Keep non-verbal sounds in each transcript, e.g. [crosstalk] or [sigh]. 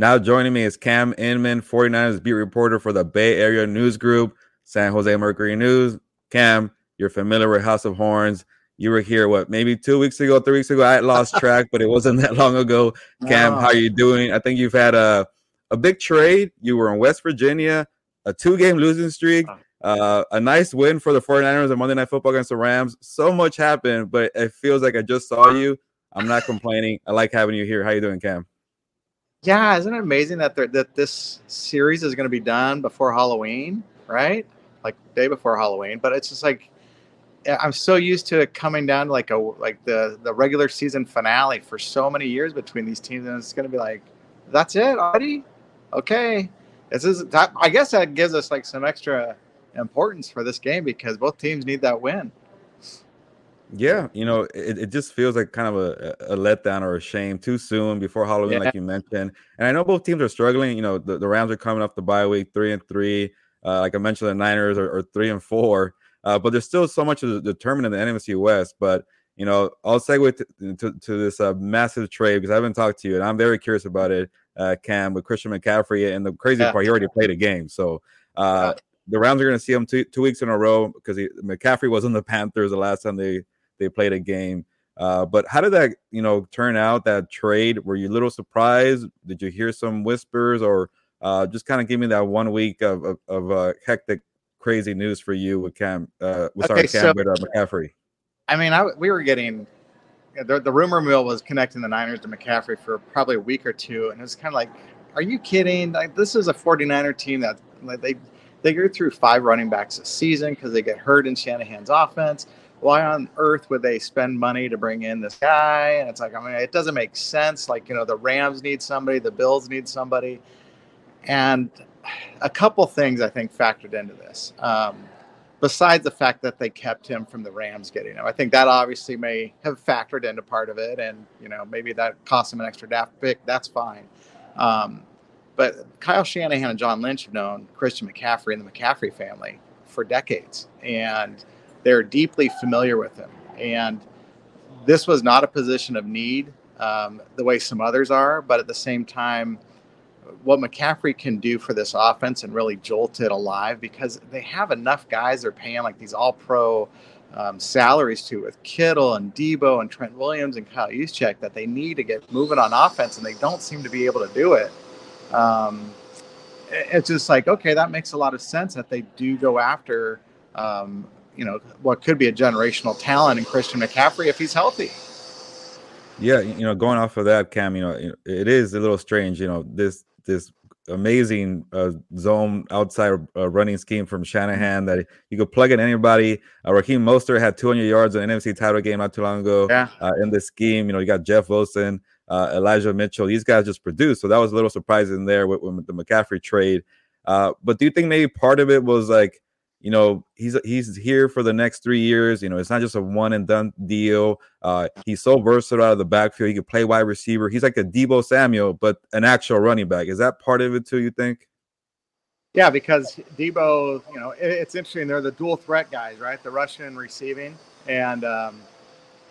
Now joining me is Cam Inman, 49ers beat reporter for the Bay Area News Group, San Jose Mercury News. Cam, you're familiar with House of Horns. You were here, what, maybe two weeks ago, three weeks ago? I lost [laughs] track, but it wasn't that long ago. Cam, how are you doing? I think you've had a, a big trade. You were in West Virginia, a two game losing streak, uh, a nice win for the 49ers on Monday Night Football against the Rams. So much happened, but it feels like I just saw you. I'm not complaining. I like having you here. How are you doing, Cam? Yeah, isn't it amazing that that this series is going to be done before Halloween, right? Like day before Halloween, but it's just like I'm so used to it coming down to like a like the the regular season finale for so many years between these teams, and it's going to be like, that's it already. Okay, this is that. I guess that gives us like some extra importance for this game because both teams need that win. Yeah, you know, it, it just feels like kind of a, a letdown or a shame too soon before Halloween, yeah. like you mentioned. And I know both teams are struggling. You know, the, the Rams are coming off the bye week, three and three. Uh, like I mentioned, the Niners are, are three and four. Uh, but there's still so much to determine in the NFC West. But you know, I'll segue to, to, to this uh, massive trade because I haven't talked to you, and I'm very curious about it, uh, Cam, with Christian McCaffrey. And the crazy yeah. part, he already played a game, so uh, the Rams are going to see him two, two weeks in a row because McCaffrey was in the Panthers the last time they they played a game. Uh, but how did that, you know, turn out that trade? Were you a little surprised? Did you hear some whispers, or uh, just kind of give me that one week of of, of uh, hectic, crazy news for you with Cam? Uh, sorry, Cam, so, with uh, McCaffrey. I mean, I, we were getting the, the rumor mill was connecting the Niners to McCaffrey for probably a week or two, and it was kind of like, are you kidding? Like this is a 49er team that like, they they go through five running backs a season because they get hurt in Shanahan's offense why on earth would they spend money to bring in this guy? And it's like, I mean, it doesn't make sense. Like, you know, the Rams need somebody, the Bills need somebody. And a couple things I think factored into this. Um, besides the fact that they kept him from the Rams getting him, I think that obviously may have factored into part of it. And, you know, maybe that cost him an extra draft pick. That's fine. Um, but Kyle Shanahan and John Lynch have known Christian McCaffrey and the McCaffrey family for decades. And, they're deeply familiar with him. And this was not a position of need um, the way some others are, but at the same time, what McCaffrey can do for this offense and really jolt it alive because they have enough guys they're paying like these all pro um, salaries to with Kittle and Deebo and Trent Williams and Kyle Juszczyk that they need to get moving on offense and they don't seem to be able to do it. Um, it's just like, okay, that makes a lot of sense that they do go after um, you know what could be a generational talent in Christian McCaffrey if he's healthy. Yeah, you know, going off of that, Cam, you know, it is a little strange. You know, this this amazing uh, zone outside uh, running scheme from Shanahan that you could plug in anybody. Uh, Raheem Mostert had 200 yards in an NFC title game not too long ago. Yeah. Uh, in this scheme, you know, you got Jeff Wilson, uh, Elijah Mitchell. These guys just produced, so that was a little surprising there with, with the McCaffrey trade. Uh, but do you think maybe part of it was like you know he's he's here for the next three years. You know, it's not just a one and done deal. Uh, he's so versatile out of the backfield. He can play wide receiver. He's like a Deebo Samuel, but an actual running back. Is that part of it too? You think? Yeah, because Deebo, you know, it, it's interesting. They're the dual threat guys, right? The rushing and receiving, and um,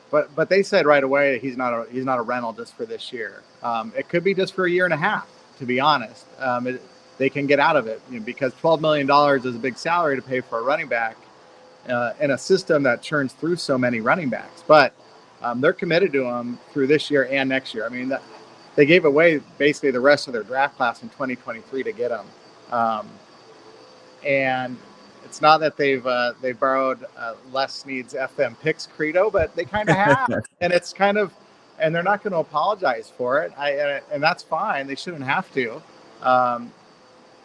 but but they said right away he's not a he's not a rental just for this year. Um, it could be just for a year and a half, to be honest. Um, it, they can get out of it you know, because $12 million is a big salary to pay for a running back uh, in a system that churns through so many running backs. But um, they're committed to them through this year and next year. I mean, that, they gave away basically the rest of their draft class in 2023 to get them. Um, and it's not that they've uh, they borrowed uh, Les Snead's FM picks credo, but they kind of [laughs] have, and it's kind of, and they're not going to apologize for it. I, and that's fine. They shouldn't have to. Um,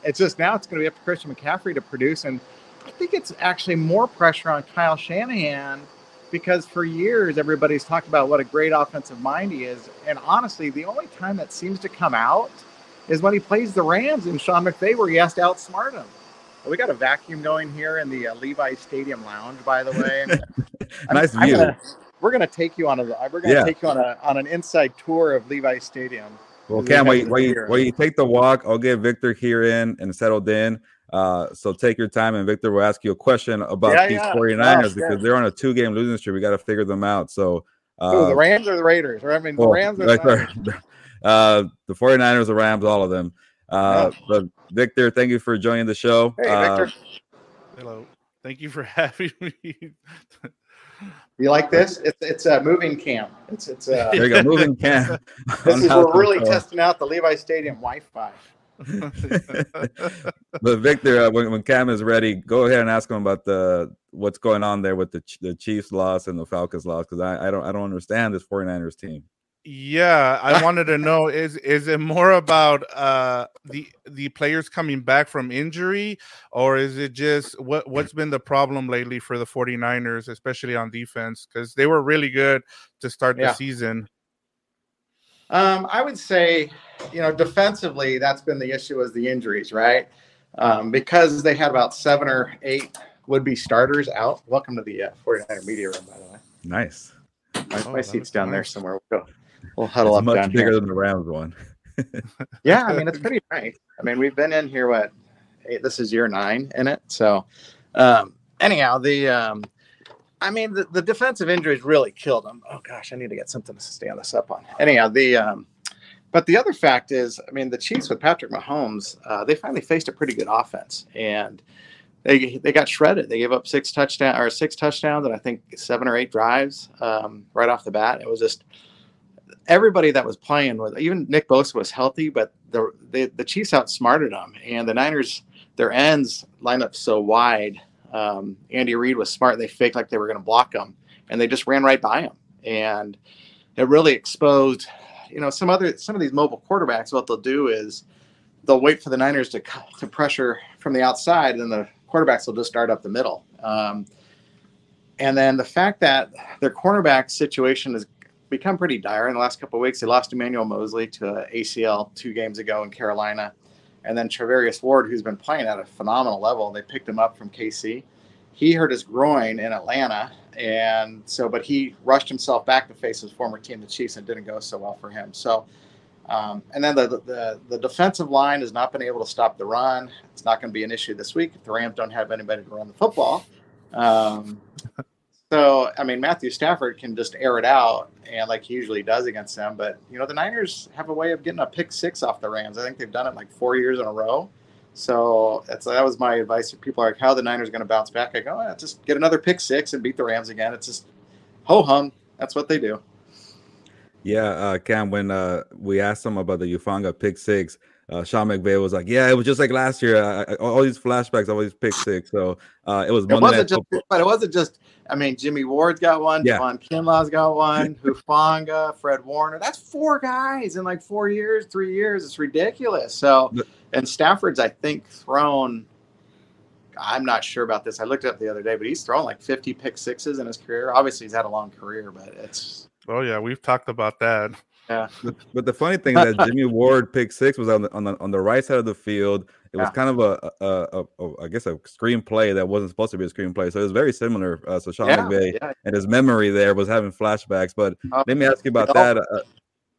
it's just now it's going to be up to Christian McCaffrey to produce. And I think it's actually more pressure on Kyle Shanahan because for years everybody's talked about what a great offensive mind he is. And honestly, the only time that seems to come out is when he plays the Rams in Sean McVay, where he has to outsmart him. We got a vacuum going here in the uh, Levi Stadium Lounge, by the way. [laughs] nice I'm, view. I'm gonna, we're going to take you on a. We're going to yeah. take you on a on an inside tour of Levi Stadium. Well, Cam, while you, while, you, while you take the walk, I'll get Victor here in and settled in. Uh, so take your time, and Victor will ask you a question about yeah, these yeah. 49ers oh, because they're on a two game losing streak. We got to figure them out. So, uh, Ooh, the Rams or the Raiders? Or I mean, the Rams or the [laughs] [laughs] Uh, the 49ers, the Rams, all of them. Uh, yeah. But Victor, thank you for joining the show. Hey, Victor. Uh, Hello. Thank you for [laughs] having me. You like this? It's it's a moving cam. It's it's a there you go, moving cam. [laughs] this is we're really testing out the Levi Stadium Wi-Fi. [laughs] but Victor, uh, when, when Cam is ready, go ahead and ask him about the what's going on there with the the Chiefs loss and the Falcons loss because I, I don't I don't understand this 49ers team. Yeah, I [laughs] wanted to know is is it more about uh the the players coming back from injury or is it just what what's been the problem lately for the 49ers especially on defense cuz they were really good to start yeah. the season. Um I would say you know defensively that's been the issue is the injuries, right? Um because they had about 7 or 8 would be starters out. Welcome to the uh, 49er media room by the way. Nice. My, oh, my seat's down nice. there somewhere. We'll go we'll huddle it's up much bigger here. than the Rams one. [laughs] yeah, I mean it's pretty nice. I mean we've been in here what eight, this is year nine in it. So um, anyhow, the um, I mean the, the defensive injuries really killed them. Oh gosh, I need to get something to stand this up on. Anyhow, the um, but the other fact is, I mean, the Chiefs with Patrick Mahomes, uh, they finally faced a pretty good offense, and they they got shredded. They gave up six touchdown or six touchdowns, and I think seven or eight drives um, right off the bat. It was just everybody that was playing with even Nick Bosa was healthy, but the the, the Chiefs outsmarted them, and the Niners their ends lined up so wide. Um, Andy Reid was smart; they faked like they were going to block them, and they just ran right by him, and it really exposed. You know, some other some of these mobile quarterbacks, what they'll do is they'll wait for the Niners to to pressure from the outside, and the quarterbacks will just start up the middle. Um, and then the fact that their cornerback situation is become pretty dire in the last couple of weeks. They lost Emmanuel Moseley to ACL two games ago in Carolina, and then Charvarius Ward, who's been playing at a phenomenal level. They picked him up from KC. He hurt his groin in Atlanta, and so but he rushed himself back to face his former team, the Chiefs, and didn't go so well for him. So. Um, and then the, the the defensive line has not been able to stop the run. It's not going to be an issue this week if the Rams don't have anybody to run the football. Um, so, I mean, Matthew Stafford can just air it out, and like he usually does against them. But you know, the Niners have a way of getting a pick six off the Rams. I think they've done it like four years in a row. So that's that was my advice. to people are like, "How the Niners going to bounce back?" I go, oh, "Just get another pick six and beat the Rams again." It's just ho hum. That's what they do. Yeah, uh, Cam. When uh, we asked them about the Hufanga pick six, uh, Sean McVay was like, "Yeah, it was just like last year. I, I, all these flashbacks, all these pick six. So uh, it was. Monday it wasn't just, football. but it wasn't just. I mean, Jimmy Ward's got one. Yeah. Javon Kinlaw's got one. Hufanga, Fred Warner. That's four guys in like four years, three years. It's ridiculous. So, and Stafford's, I think, thrown. I'm not sure about this. I looked it up the other day, but he's thrown like 50 pick sixes in his career. Obviously, he's had a long career, but it's. Oh yeah, we've talked about that. Yeah. But, the funny thing is that Jimmy [laughs] Ward pick six was on the on the on the right side of the field. It was kind of a, a, a, a, I guess a screenplay that wasn't supposed to be a screenplay. So it was very similar. Uh, so Sean yeah, McVay yeah. and his memory there was having flashbacks. But uh, let me ask you about that,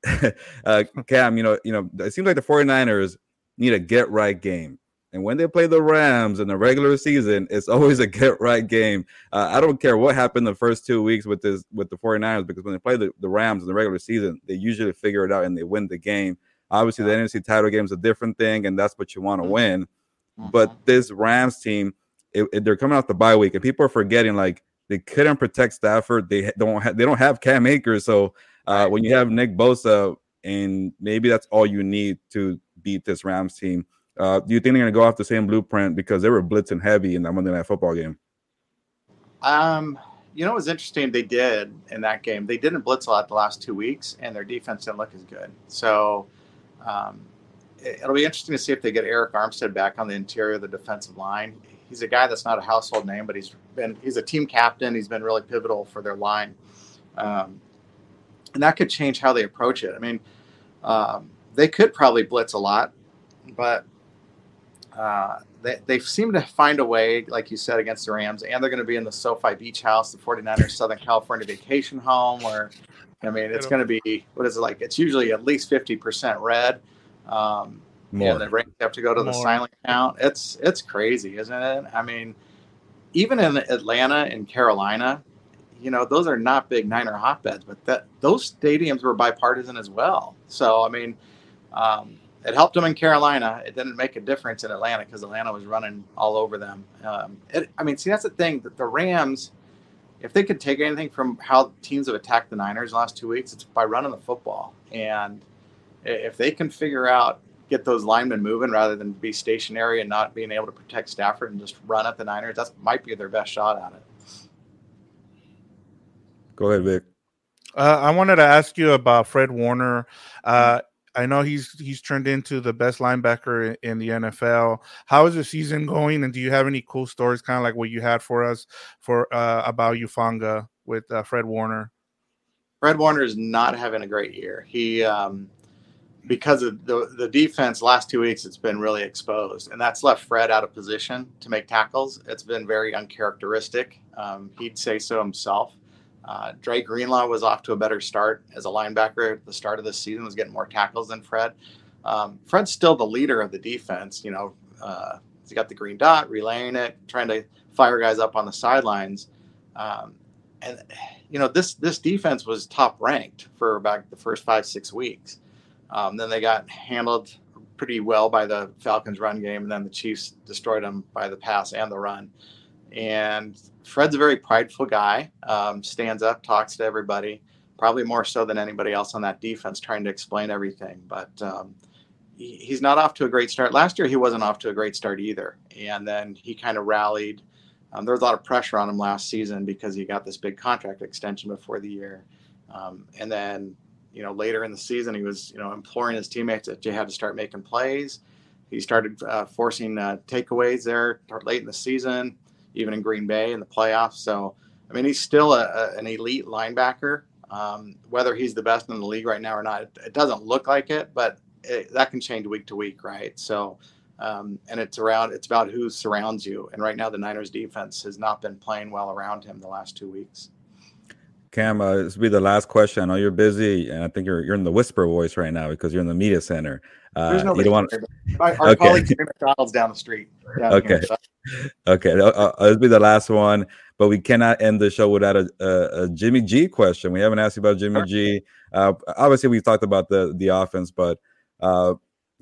uh, [laughs] uh, Cam. You know, you know, it seems like the 49ers need a get right game. And when they play the Rams in the regular season, it's always a get right game. Uh, I don't care what happened the first two weeks with this with the 49ers because when they play the, the Rams in the regular season, they usually figure it out and they win the game. Obviously, the NFC title game is a different thing, and that's what you want to win. Mm-hmm. But this Rams team, it, it, they're coming off the bye week, and people are forgetting like they couldn't protect Stafford. They don't have they don't have Cam Akers, so uh, when you have Nick Bosa, and maybe that's all you need to beat this Rams team. Uh, do you think they're going to go off the same blueprint because they were blitzing heavy in that Monday Night Football game? Um, you know, it was interesting. They did in that game. They didn't blitz a lot the last two weeks, and their defense didn't look as good. So um, it'll be interesting to see if they get Arik Armstead back on the interior of the defensive line. He's a guy that's not a household name, but he's been he's a team captain. He's been really pivotal for their line, um, and that could change how they approach it. I mean, um, they could probably blitz a lot, but uh, they, they seem to find a way, like you said, against the Rams, and they're going to be in the SoFi Beach House, the 49ers Southern California vacation home, where, I mean, it's going to be, what is it like? It's usually at least 50% red. Um, More. And the Rams have to go to More. the silent count. It's, it's crazy, isn't it? I mean, even in Atlanta and Carolina, you know, those are not big Niner hotbeds, but that those stadiums were bipartisan as well. So I mean, um, it helped them in Carolina. It didn't make a difference in Atlanta because Atlanta was running all over them. Um, it, I mean, see, that's the thing that the Rams, if they could take anything from how teams have attacked the Niners the last two weeks, it's by running the football. And if they can figure out get those linemen moving rather than be stationary and not being able to protect Stafford and just run at the Niners, that might be their best shot at it. Go ahead, Vic. Uh, I wanted to ask you about Fred Warner. Uh, I know he's he's turned into the best linebacker in the NFL. How is the season going? And do you have any cool stories, kind of like what you had for us for uh, about Hufanga with uh, Fred Warner? Fred Warner is not having a great year. He um, because of the the defense last two weeks, it's been really exposed, and that's left Fred out of position to make tackles. It's been very uncharacteristic. Um, he'd say so himself. Uh, Dre Greenlaw was off to a better start as a linebacker at the start of the season, was getting more tackles than Fred. Um, Fred's still the leader of the defense. You know, uh, he's got the green dot, relaying it, trying to fire guys up on the sidelines. Um, and you know, this this defense was top ranked for about the first five six weeks. Um, then they got handled pretty well by the Falcons run game, and then the Chiefs destroyed them by the pass and the run. And Fred's a very prideful guy, um, stands up, talks to everybody, probably more so than anybody else on that defense, trying to explain everything. But um, he, he's not off to a great start. Last year, he wasn't off to a great start either. And then he kind of rallied. Um, there was a lot of pressure on him last season because he got this big contract extension before the year. Um, and then, you know, later in the season, he was, you know, imploring his teammates that you had to start making plays. He started uh, forcing uh, takeaways there late in the season even in Green Bay in the playoffs. So, I mean, he's still a, a, an elite linebacker. Um, whether he's the best in the league right now or not, it, it doesn't look like it, but it, that can change week to week, right? So, um, and it's around it's about who surrounds you. And right now, the Niners defense has not been playing well around him the last two weeks. Cam, uh, this will be the last question. I know you're busy, and I think you're you're in the whisper voice right now because you're in the media center. Uh, There's no you don't want... Our, our okay. colleagues McDonald's down the street. Down okay. Here, so. Okay. Uh, uh, this will be the last one, but we cannot end the show without a, a, a Jimmy G question. We haven't asked you about Jimmy. G. Uh, obviously, we talked about the the offense, but uh,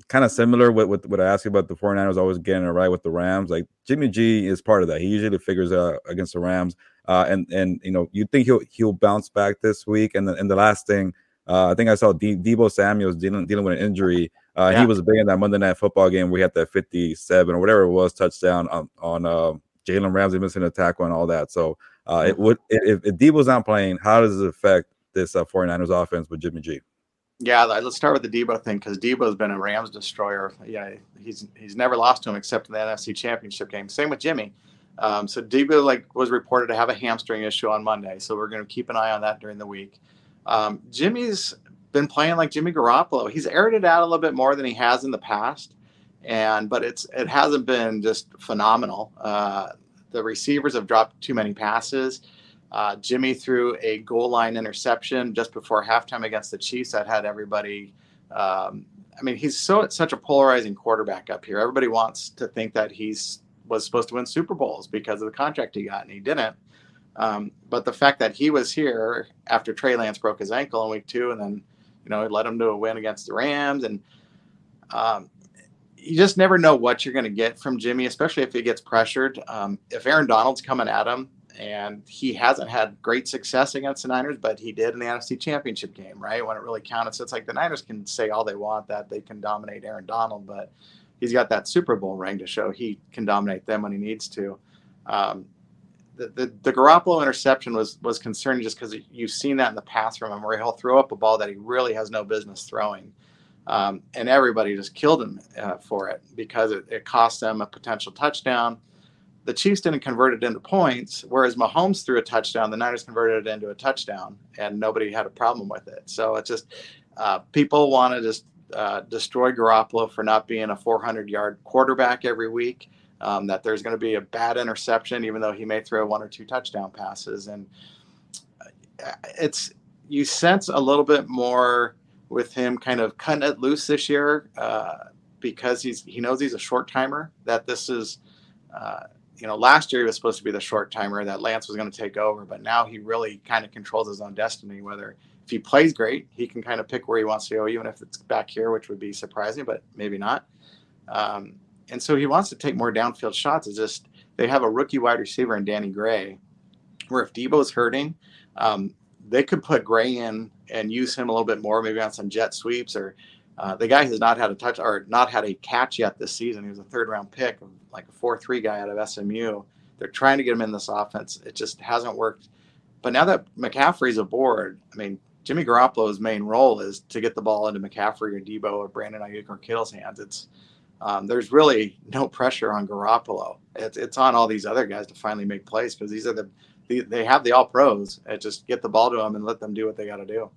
kind of similar with, with what I asked you about the 49ers always getting it right with the Rams. Like Jimmy G is part of that. He usually figures out against the Rams. Uh, and and you know you think he'll he'll bounce back this week. And the, and the last thing, uh, I think I saw De- Deebo Samuel's dealing dealing with an injury. Uh, yeah. He was big in that Monday Night Football game. We had that 57 or whatever it was touchdown on on uh, Jalen Ramsey missing a tackle and all that. So uh, it would if, if Deebo's not playing, how does it affect this uh, 49ers offense with Jimmy G? Yeah, let's start with the Deebo thing because Deebo's been a Rams destroyer. Yeah, he's he's never lost to him except in the NFC Championship game. Same with Jimmy. Um, so Deebo like was reported to have a hamstring issue on Monday, so we're going to keep an eye on that during the week. Um, Jimmy's been playing like Jimmy Garoppolo. He's aired it out a little bit more than he has in the past, and but it's it hasn't been just phenomenal. Uh, the receivers have dropped too many passes. Uh, Jimmy threw a goal line interception just before halftime against the Chiefs that had everybody. Um, I mean, he's so such a polarizing quarterback up here. Everybody wants to think that he's was supposed to win Super Bowls because of the contract he got, and he didn't. Um, but the fact that he was here after Trey Lance broke his ankle in week two, and then you know it led them to a win against the Rams, and um, you just never know what you're going to get from Jimmy, especially if he gets pressured. Um, if Aaron Donald's coming at him, and he hasn't had great success against the Niners, but he did in the NFC Championship game, right when it really counted. So it's like the Niners can say all they want that they can dominate Aaron Donald, but he's got that Super Bowl ring to show he can dominate them when he needs to. Um, the, the, Garoppolo interception was was concerning just because you've seen that in the past from him, where he'll throw up a ball that he really has no business throwing, um, and everybody just killed him uh, for it because it, it cost them a potential touchdown. The Chiefs didn't convert it into points, whereas Mahomes threw a touchdown. The Niners converted it into a touchdown, and nobody had a problem with it. So it's just uh, people want to just uh, destroy Garoppolo for not being a 400 yard quarterback every week. Um, that there's going to be a bad interception, even though he may throw one or two touchdown passes. And uh, it's you sense a little bit more with him kind of cutting it loose this year uh, because he's he knows he's a short timer. That this is uh, you know, last year he was supposed to be the short timer that Lance was going to take over, but now he really kind of controls his own destiny. Whether if he plays great, he can kind of pick where he wants to go, even if it's back here, which would be surprising, but maybe not. Um, and so he wants to take more downfield shots. It's just they have a rookie wide receiver in Danny Gray, where if Deebo's hurting, um, they could put Gray in and use him a little bit more, maybe on some jet sweeps. Or uh, the guy has not had a touch or not had a catch yet this season. He was a third round pick, like a four three guy out of SMU. They're trying to get him in this offense. It just hasn't worked. But now that McCaffrey's aboard, I mean, Jimmy Garoppolo's main role is to get the ball into McCaffrey or Deebo or Brandon Aiyuk or Kittle's hands. It's um, there's really no pressure on Garoppolo. It's it's on all these other guys to finally make plays because these are the, the, they have the all pros. Just get the ball to them and let them do what they got to do.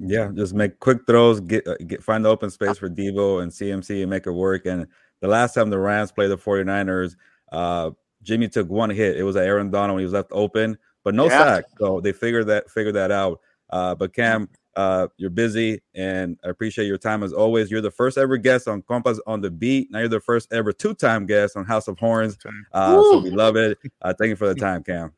Yeah, just make quick throws, get, uh, get find the open space for Deebo and CMC and make it work. And the last time the Rams played the 49ers, uh, Jimmy took one hit. It was at Aaron Donald when he was left open, but no yeah. sack. So they figured that figured that out. Uh, but Cam, uh, you're busy, and I appreciate your time as always. You're the first ever guest on Compas on the Beat. Now you're the first ever two-time guest on House of Horns. Uh, so we love it. Uh, thank you for the [laughs] time, Cam.